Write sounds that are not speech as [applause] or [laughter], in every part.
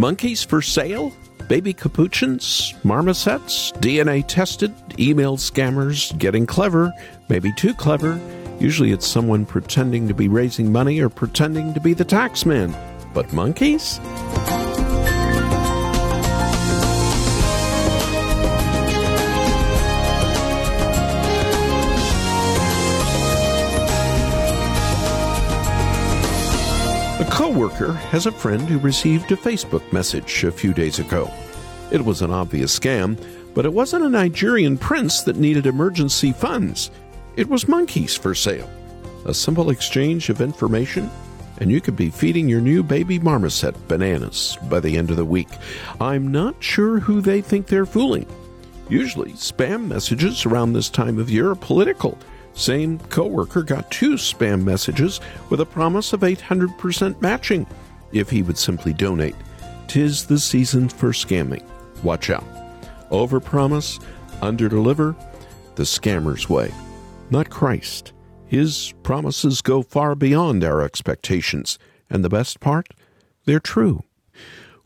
Monkeys for sale? Baby capuchins? Marmosets? DNA tested? Email scammers? Getting clever? Maybe too clever? Usually it's someone pretending to be raising money or pretending to be the tax man. But monkeys? Coworker has a friend who received a Facebook message a few days ago. It was an obvious scam, but it wasn't a Nigerian prince that needed emergency funds. It was monkeys for sale. A simple exchange of information, and you could be feeding your new baby marmoset bananas by the end of the week. I'm not sure who they think they're fooling. Usually, spam messages around this time of year are political same coworker got two spam messages with a promise of 800% matching if he would simply donate. Tis the season for scamming. Watch out. Overpromise, underdeliver, the scammer's way. Not Christ. His promises go far beyond our expectations, and the best part? They're true.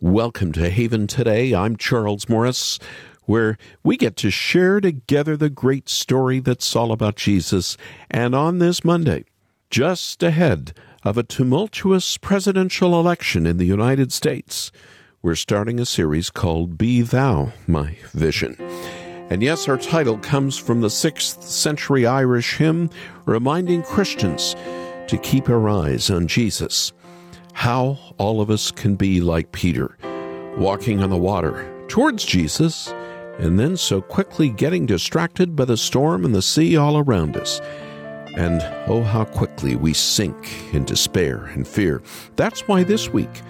Welcome to Haven Today. I'm Charles Morris where we get to share together the great story that's all about Jesus. And on this Monday, just ahead of a tumultuous presidential election in the United States, we're starting a series called Be Thou My Vision. And yes, our title comes from the 6th century Irish hymn reminding Christians to keep our eyes on Jesus. How all of us can be like Peter, walking on the water towards Jesus and then so quickly getting distracted by the storm and the sea all around us. And oh, how quickly we sink in despair and fear. That's why this week,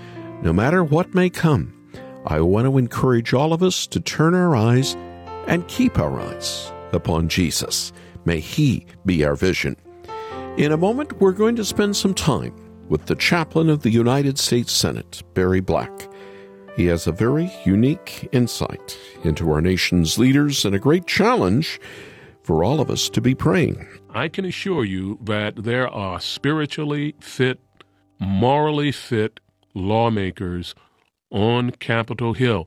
no matter what may come, I want to encourage all of us to turn our eyes and keep our eyes upon Jesus. May He be our vision. In a moment, we're going to spend some time with the chaplain of the United States Senate, Barry Black. He has a very unique insight into our nation's leaders and a great challenge for all of us to be praying. I can assure you that there are spiritually fit, morally fit lawmakers on Capitol Hill.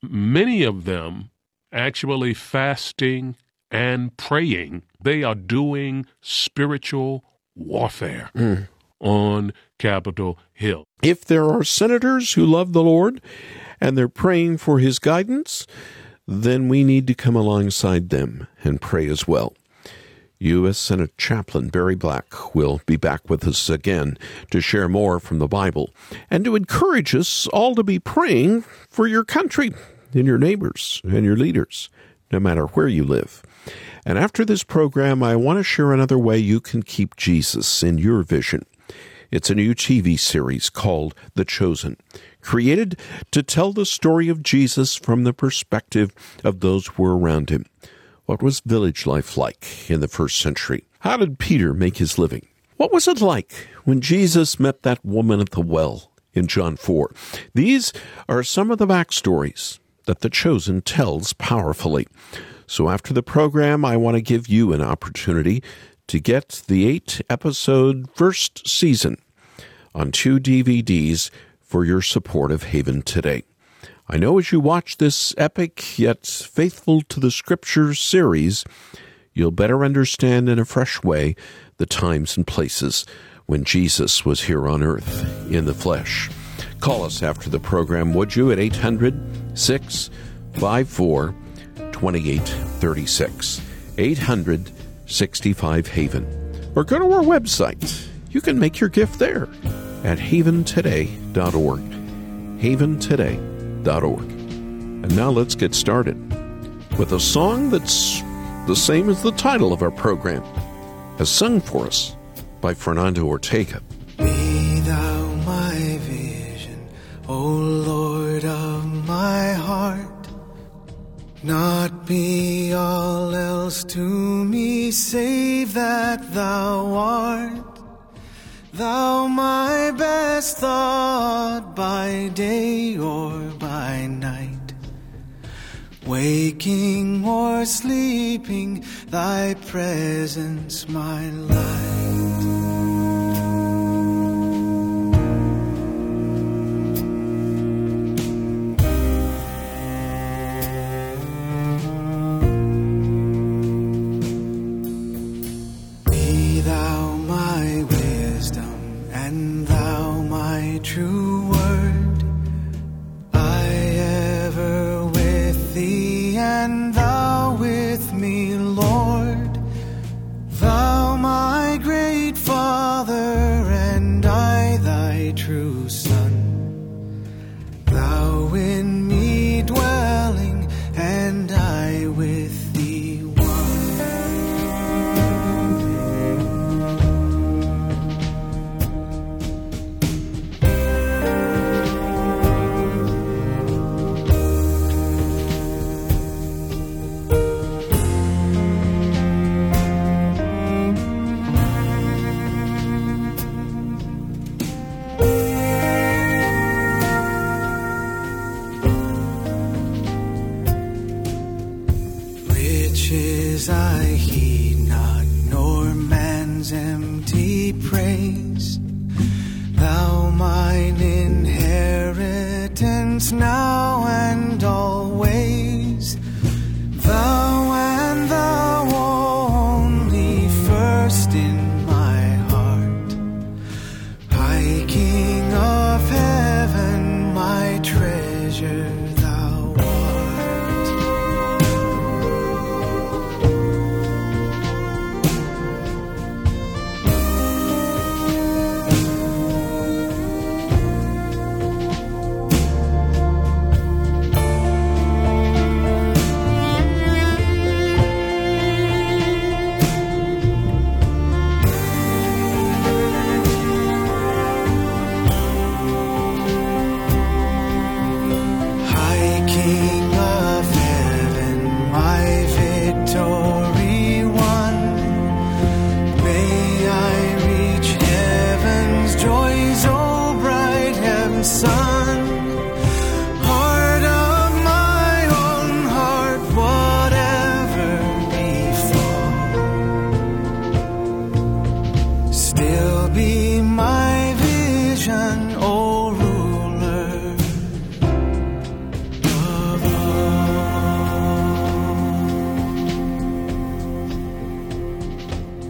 Many of them actually fasting and praying. They are doing spiritual warfare. Mm on Capitol Hill. If there are senators who love the Lord and they're praying for his guidance, then we need to come alongside them and pray as well. U.S. Senate Chaplain Barry Black will be back with us again to share more from the Bible and to encourage us all to be praying for your country and your neighbors and your leaders, no matter where you live. And after this program, I want to share another way you can keep Jesus in your vision. It's a new TV series called The Chosen, created to tell the story of Jesus from the perspective of those who were around him. What was village life like in the first century? How did Peter make his living? What was it like when Jesus met that woman at the well in John 4? These are some of the backstories that The Chosen tells powerfully. So after the program, I want to give you an opportunity to get the eight episode first season on two DVDs for your support of Haven today. I know as you watch this epic yet faithful to the scriptures series, you'll better understand in a fresh way the times and places when Jesus was here on earth in the flesh. Call us after the program, would you, at 800 654 2836. 800 65 Haven. Or go to our website. You can make your gift there at haventoday.org. Haventoday.org. And now let's get started with a song that's the same as the title of our program, as sung for us by Fernando Ortega. Not be all else to me, save that thou art. Thou my best thought by day or by night. Waking or sleeping, thy presence my light.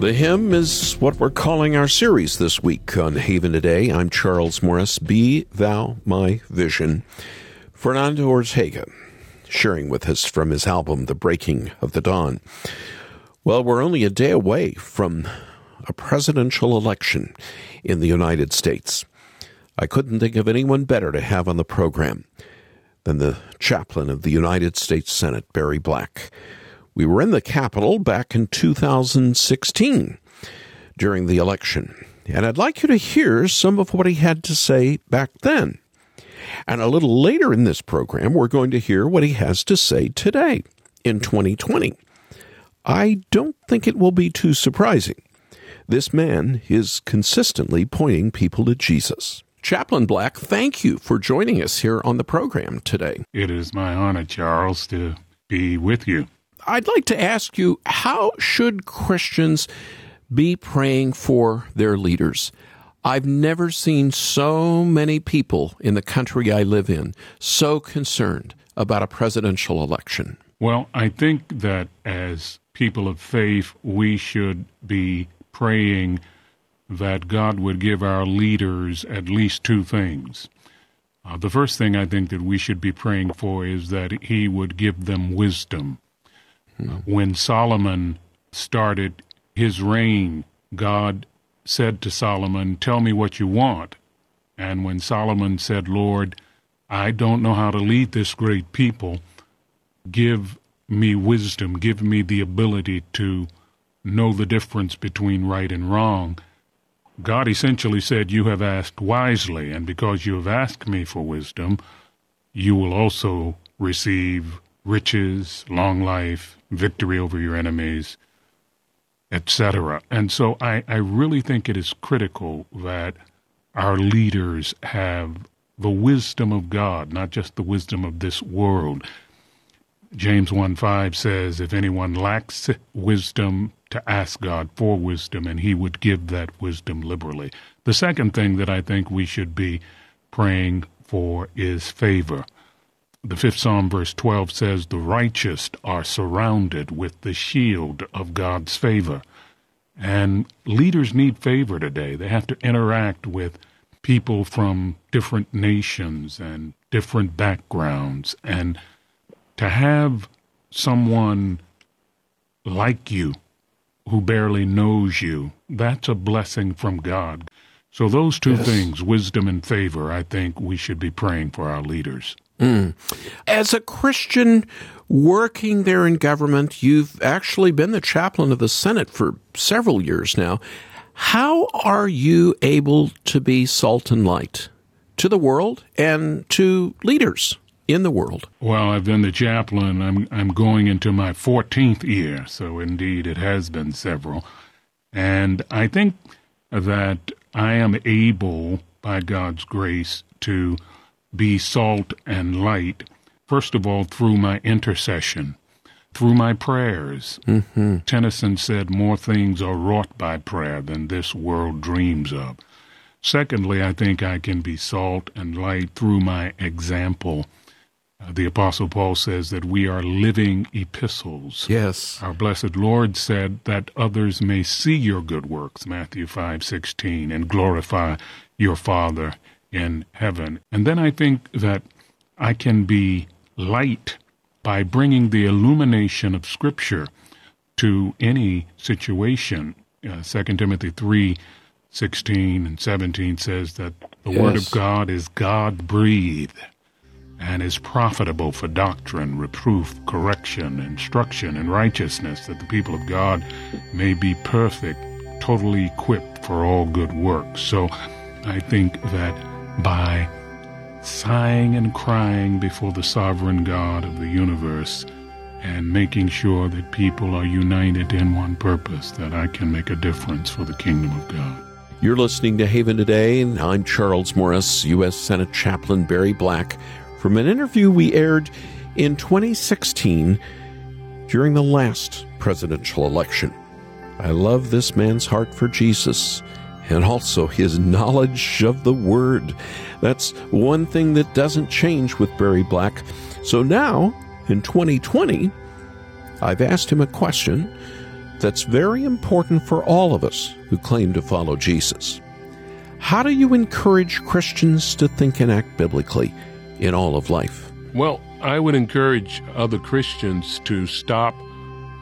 The hymn is what we're calling our series this week on Haven Today. I'm Charles Morris. Be Thou My Vision. Fernando Ortega sharing with us from his album, The Breaking of the Dawn. Well, we're only a day away from a presidential election in the United States. I couldn't think of anyone better to have on the program than the chaplain of the United States Senate, Barry Black. We were in the Capitol back in 2016 during the election, and I'd like you to hear some of what he had to say back then. And a little later in this program, we're going to hear what he has to say today in 2020. I don't think it will be too surprising. This man is consistently pointing people to Jesus. Chaplain Black, thank you for joining us here on the program today. It is my honor, Charles, to be with you. I'd like to ask you how should Christians be praying for their leaders? I've never seen so many people in the country I live in so concerned about a presidential election. Well, I think that as people of faith, we should be praying that God would give our leaders at least two things. Uh, the first thing I think that we should be praying for is that He would give them wisdom. When Solomon started his reign, God said to Solomon, Tell me what you want. And when Solomon said, Lord, I don't know how to lead this great people, give me wisdom, give me the ability to know the difference between right and wrong. God essentially said, You have asked wisely, and because you have asked me for wisdom, you will also receive riches, long life, victory over your enemies, etc. And so I, I really think it is critical that our leaders have the wisdom of God, not just the wisdom of this world. James 1 5 says, If anyone lacks wisdom, to ask God for wisdom, and He would give that wisdom liberally. The second thing that I think we should be praying for is favor. The fifth Psalm, verse 12 says, The righteous are surrounded with the shield of God's favor. And leaders need favor today. They have to interact with people from different nations and different backgrounds. And to have someone like you who barely knows you, that's a blessing from God. So, those two yes. things, wisdom and favor, I think we should be praying for our leaders. Mm. As a Christian working there in government, you've actually been the chaplain of the Senate for several years now. How are you able to be salt and light to the world and to leaders in the world? Well, I've been the chaplain. I'm I'm going into my 14th year, so indeed it has been several. And I think that I am able by God's grace to be salt and light first of all through my intercession through my prayers. Mm-hmm. Tennyson said, More things are wrought by prayer than this world dreams of. Secondly, I think I can be salt and light through my example. Uh, the Apostle Paul says that we are living epistles. Yes. Our blessed Lord said that others may see your good works, Matthew 5 16, and glorify your Father in heaven. And then I think that I can be light by bringing the illumination of Scripture to any situation. Uh, 2 Timothy 3 16 and 17 says that the yes. Word of God is God breathed and is profitable for doctrine, reproof, correction, instruction, and righteousness, that the people of God may be perfect, totally equipped for all good works. So I think that by sighing and crying before the sovereign God of the universe and making sure that people are united in one purpose, that I can make a difference for the kingdom of God. You're listening to Haven Today, and I'm Charles Morris, U.S. Senate Chaplain Barry Black, from an interview we aired in 2016 during the last presidential election. I love this man's heart for Jesus and also his knowledge of the Word. That's one thing that doesn't change with Barry Black. So now, in 2020, I've asked him a question that's very important for all of us who claim to follow Jesus. How do you encourage Christians to think and act biblically in all of life? Well, I would encourage other Christians to stop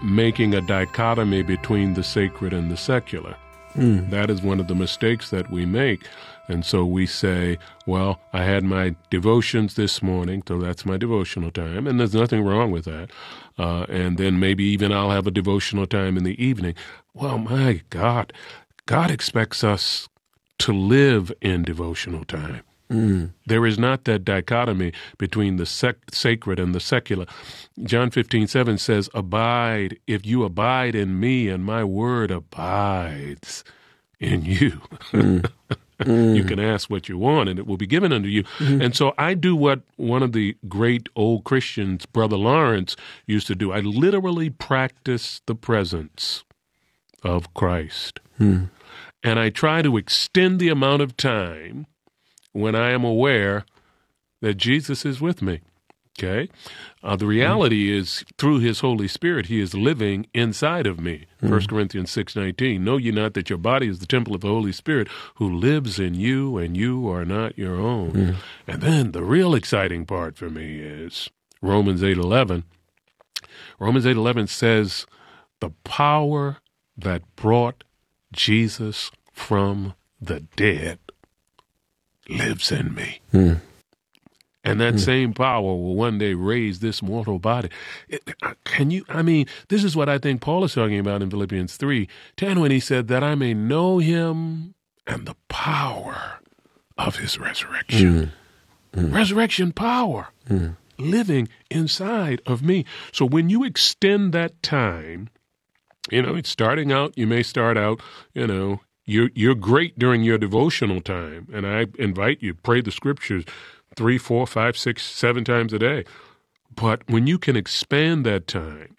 making a dichotomy between the sacred and the secular. Mm. That is one of the mistakes that we make. And so we say, well, I had my devotions this morning, so that's my devotional time, and there's nothing wrong with that. Uh, and then maybe even I'll have a devotional time in the evening. Well, my God, God expects us to live in devotional time. Mm. There is not that dichotomy between the sec- sacred and the secular. John 15, 7 says, Abide, if you abide in me and my word abides in you. Mm. [laughs] Mm. you can ask what you want and it will be given unto you. Mm-hmm. And so I do what one of the great old Christians, Brother Lawrence, used to do. I literally practice the presence of Christ. Mm. And I try to extend the amount of time when I am aware that Jesus is with me. Okay? Uh, the reality mm. is through his Holy Spirit, he is living inside of me. Mm. 1 Corinthians 6.19, Know ye not that your body is the temple of the Holy Spirit who lives in you and you are not your own. Mm. And then the real exciting part for me is Romans 8.11. Romans 8.11 says, the power that brought Jesus from the dead lives in me. Mm. And that mm. same power will one day raise this mortal body. It, can you, I mean, this is what I think Paul is talking about in Philippians 3 10 when he said, That I may know him and the power of his resurrection. Mm. Mm. Resurrection power hmm. living inside of me. So when you extend that time, you know, it's starting out, you may start out, you know, you're, you're great during your devotional time. And I invite you, pray the scriptures three, four, five, six, seven times a day. But when you can expand that time,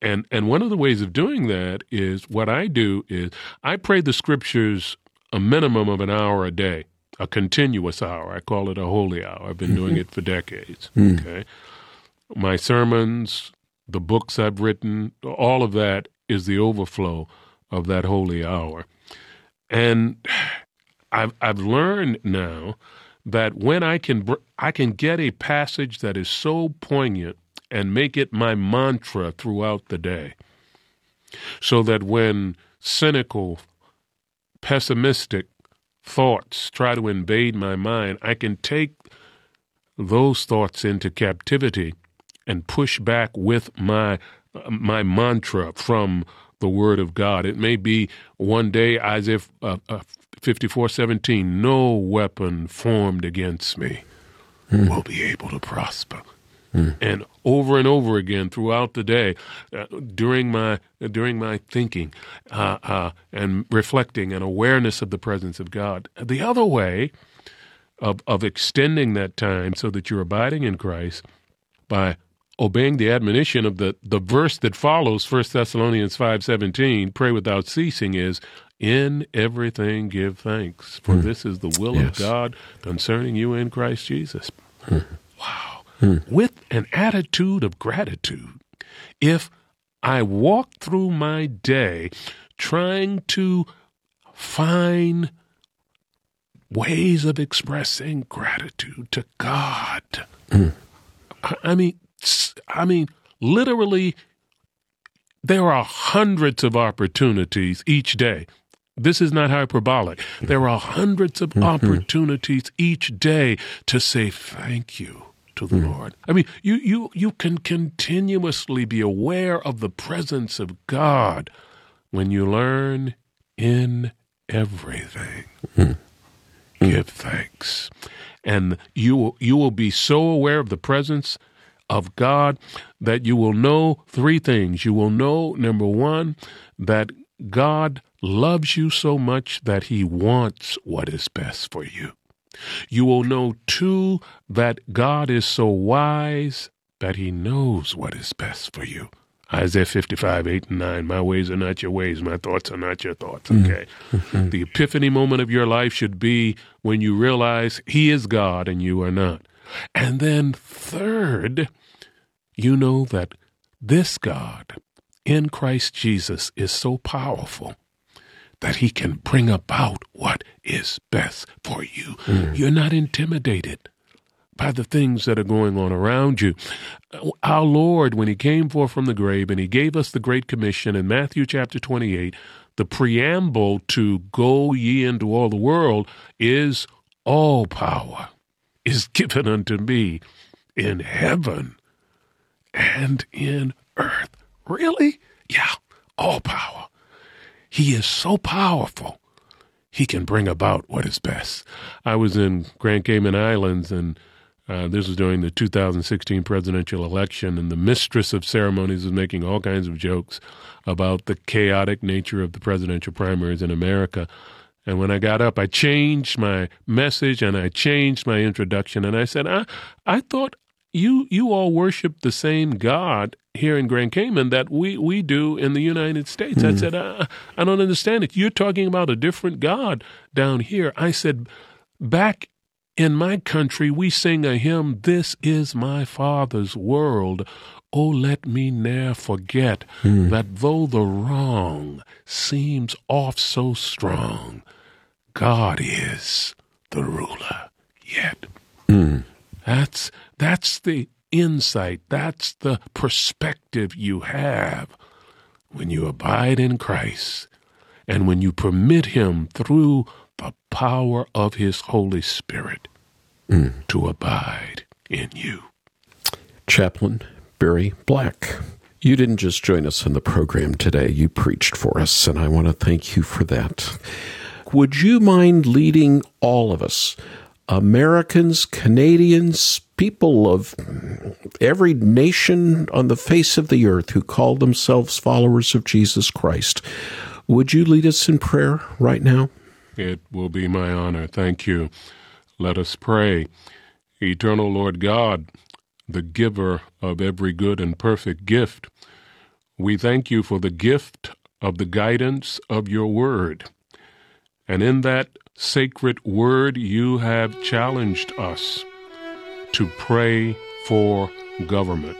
and and one of the ways of doing that is what I do is I pray the scriptures a minimum of an hour a day, a continuous hour. I call it a holy hour. I've been doing mm-hmm. it for decades. Mm. Okay. My sermons, the books I've written, all of that is the overflow of that holy hour. And I've I've learned now that when I can br- I can get a passage that is so poignant and make it my mantra throughout the day, so that when cynical, pessimistic thoughts try to invade my mind, I can take those thoughts into captivity and push back with my my mantra from the Word of God. It may be one day Isaiah uh, uh, fifty four seventeen, no weapon formed against me mm. will be able to prosper. Mm. And over and over again throughout the day, uh, during my during my thinking uh, uh, and reflecting and awareness of the presence of God. The other way of of extending that time so that you're abiding in Christ by obeying the admonition of the, the verse that follows 1 thessalonians 5.17 pray without ceasing is in everything give thanks for mm. this is the will yes. of god concerning you in christ jesus mm. wow mm. with an attitude of gratitude if i walk through my day trying to find ways of expressing gratitude to god hmm. I mean, I mean, literally, there are hundreds of opportunities each day. This is not hyperbolic. There are hundreds of mm-hmm. opportunities each day to say thank you to the mm. Lord. I mean, you, you, you can continuously be aware of the presence of God when you learn in everything. Mm. Give thanks. And you, you will be so aware of the presence of God that you will know three things. You will know, number one, that God loves you so much that he wants what is best for you. You will know, two, that God is so wise that he knows what is best for you. Isaiah 55, 8 and 9. My ways are not your ways. My thoughts are not your thoughts. Mm-hmm. Okay. Mm-hmm. the epiphany moment of your life should be when you realize He is God and you are not. And then, third, you know that this God in Christ Jesus is so powerful that he can bring about what is best for you. Mm. You're not intimidated by the things that are going on around you. Our Lord, when he came forth from the grave and he gave us the Great Commission in Matthew chapter 28, the preamble to go ye into all the world is all power is given unto me in heaven and in earth. Really? Yeah, all power. He is so powerful, he can bring about what is best. I was in Grand Cayman Islands, and uh, this was during the 2016 presidential election, and the mistress of ceremonies was making all kinds of jokes about the chaotic nature of the presidential primaries in America. And when I got up, I changed my message and I changed my introduction. And I said, I, I thought you you all worship the same God here in Grand Cayman that we, we do in the United States. I hmm. said, I, I don't understand it. You're talking about a different God down here. I said, back in my country, we sing a hymn, This is my Father's world. Oh, let me ne'er forget mm. that though the wrong seems oft so strong, God is the ruler yet. Mm. That's that's the insight, that's the perspective you have when you abide in Christ and when you permit Him through the power of His Holy Spirit mm. to abide in you. Chaplain Barry Black. You didn't just join us in the program today, you preached for us, and I want to thank you for that. Would you mind leading all of us Americans, Canadians, people of every nation on the face of the earth who call themselves followers of Jesus Christ. Would you lead us in prayer right now? It will be my honor. Thank you. Let us pray. Eternal Lord God, the giver of every good and perfect gift, we thank you for the gift of the guidance of your word. And in that sacred word, you have challenged us to pray for government.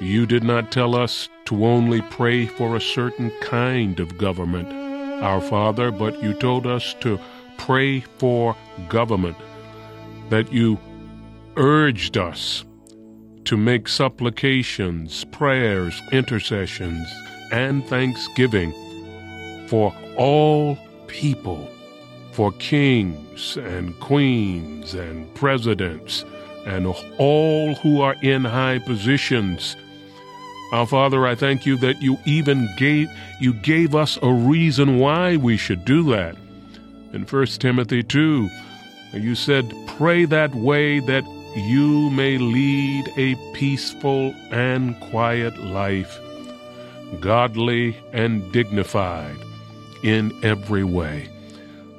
You did not tell us to only pray for a certain kind of government, our Father, but you told us to pray for government, that you urged us to make supplications, prayers, intercessions, and thanksgiving for all people, for kings and queens and presidents, and all who are in high positions. Our Father, I thank you that you even gave you gave us a reason why we should do that. In 1 Timothy 2, you said, Pray that way that you may lead a peaceful and quiet life, godly and dignified in every way.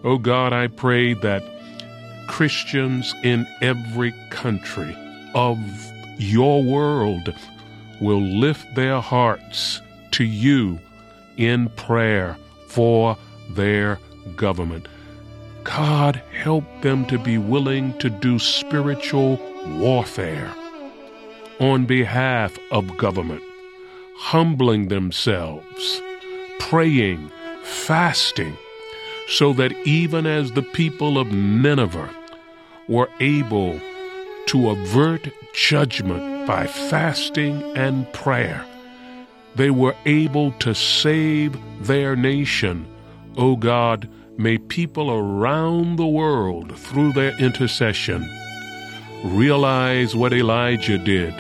Oh God, I pray that Christians in every country of your world will lift their hearts to you in prayer for their government. God, help them to be willing to do spiritual warfare on behalf of government, humbling themselves, praying, fasting, so that even as the people of Nineveh were able to avert judgment by fasting and prayer, they were able to save their nation. O oh God, may people around the world, through their intercession, realize what Elijah did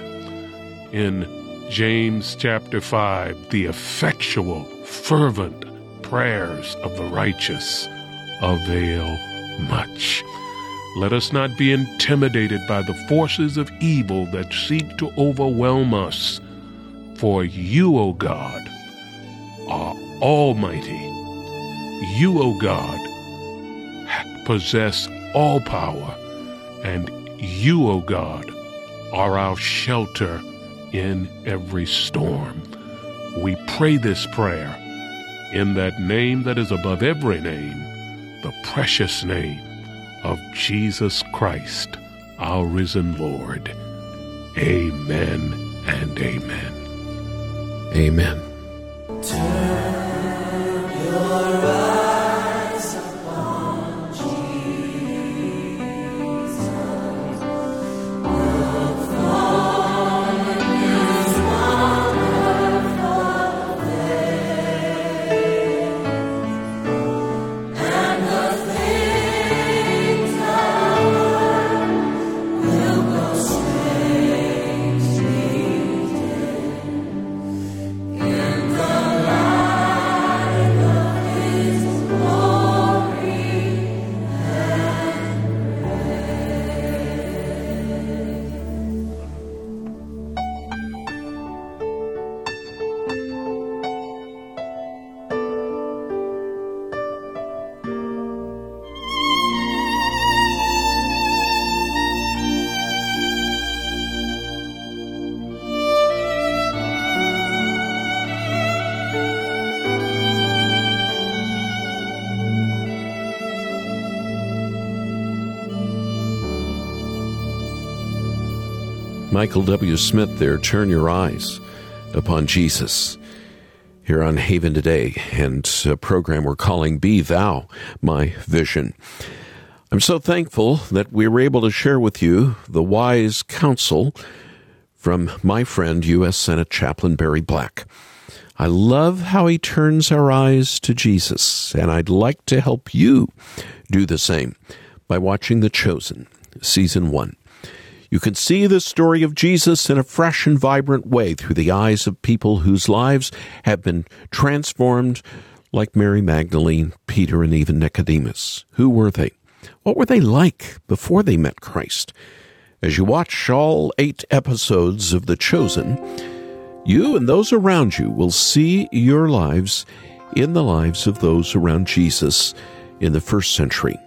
in James chapter 5 the effectual, fervent prayers of the righteous avail much. Let us not be intimidated by the forces of evil that seek to overwhelm us, for you, O God, are almighty. You, O God, possess all power, and you, O God, are our shelter in every storm. We pray this prayer in that name that is above every name, the precious name of Jesus Christ, our risen Lord. Amen and amen. Amen. Michael W. Smith there, Turn Your Eyes Upon Jesus. Here on Haven Today, and a program we're calling Be Thou My Vision. I'm so thankful that we were able to share with you the wise counsel from my friend, U.S. Senate Chaplain Barry Black. I love how he turns our eyes to Jesus, and I'd like to help you do the same by watching The Chosen, Season 1. You can see the story of Jesus in a fresh and vibrant way through the eyes of people whose lives have been transformed, like Mary Magdalene, Peter, and even Nicodemus. Who were they? What were they like before they met Christ? As you watch all eight episodes of The Chosen, you and those around you will see your lives in the lives of those around Jesus in the first century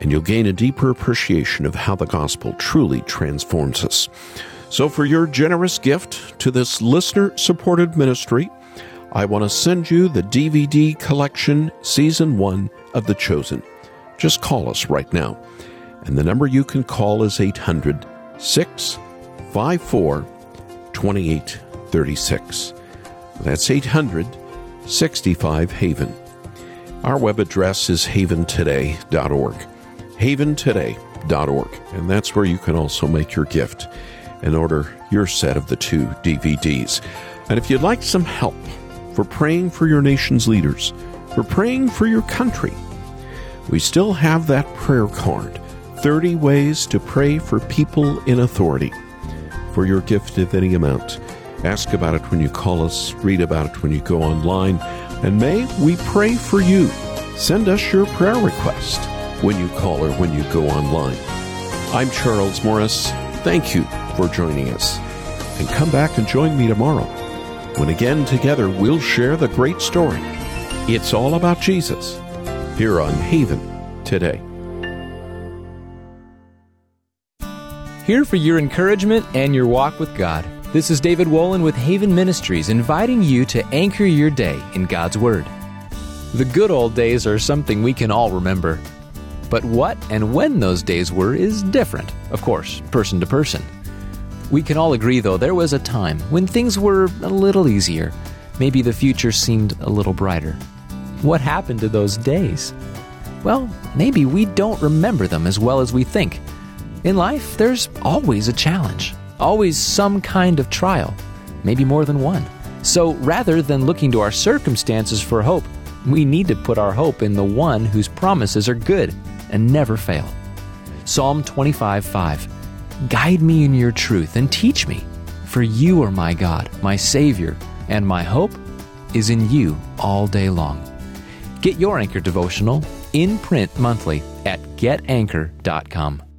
and you'll gain a deeper appreciation of how the gospel truly transforms us. So, for your generous gift to this listener supported ministry, I want to send you the DVD collection, Season 1 of The Chosen. Just call us right now. And the number you can call is 800 654 2836. That's 800 65 Haven. Our web address is haventoday.org. Haventoday.org. And that's where you can also make your gift and order your set of the two DVDs. And if you'd like some help for praying for your nation's leaders, for praying for your country, we still have that prayer card 30 ways to pray for people in authority. For your gift of any amount, ask about it when you call us, read about it when you go online, and may we pray for you. Send us your prayer request when you call or when you go online. I'm Charles Morris. Thank you for joining us. And come back and join me tomorrow when again together we'll share the great story. It's all about Jesus here on Haven today. Here for your encouragement and your walk with God. This is David Wolin with Haven Ministries inviting you to anchor your day in God's Word. The good old days are something we can all remember. But what and when those days were is different, of course, person to person. We can all agree, though, there was a time when things were a little easier. Maybe the future seemed a little brighter. What happened to those days? Well, maybe we don't remember them as well as we think. In life, there's always a challenge, always some kind of trial, maybe more than one. So rather than looking to our circumstances for hope, we need to put our hope in the one whose promises are good and never fail. Psalm 25 5 Guide me in your truth and teach me, for you are my God, my Savior, and my hope is in you all day long. Get your Anchor devotional in print monthly at getanchor.com.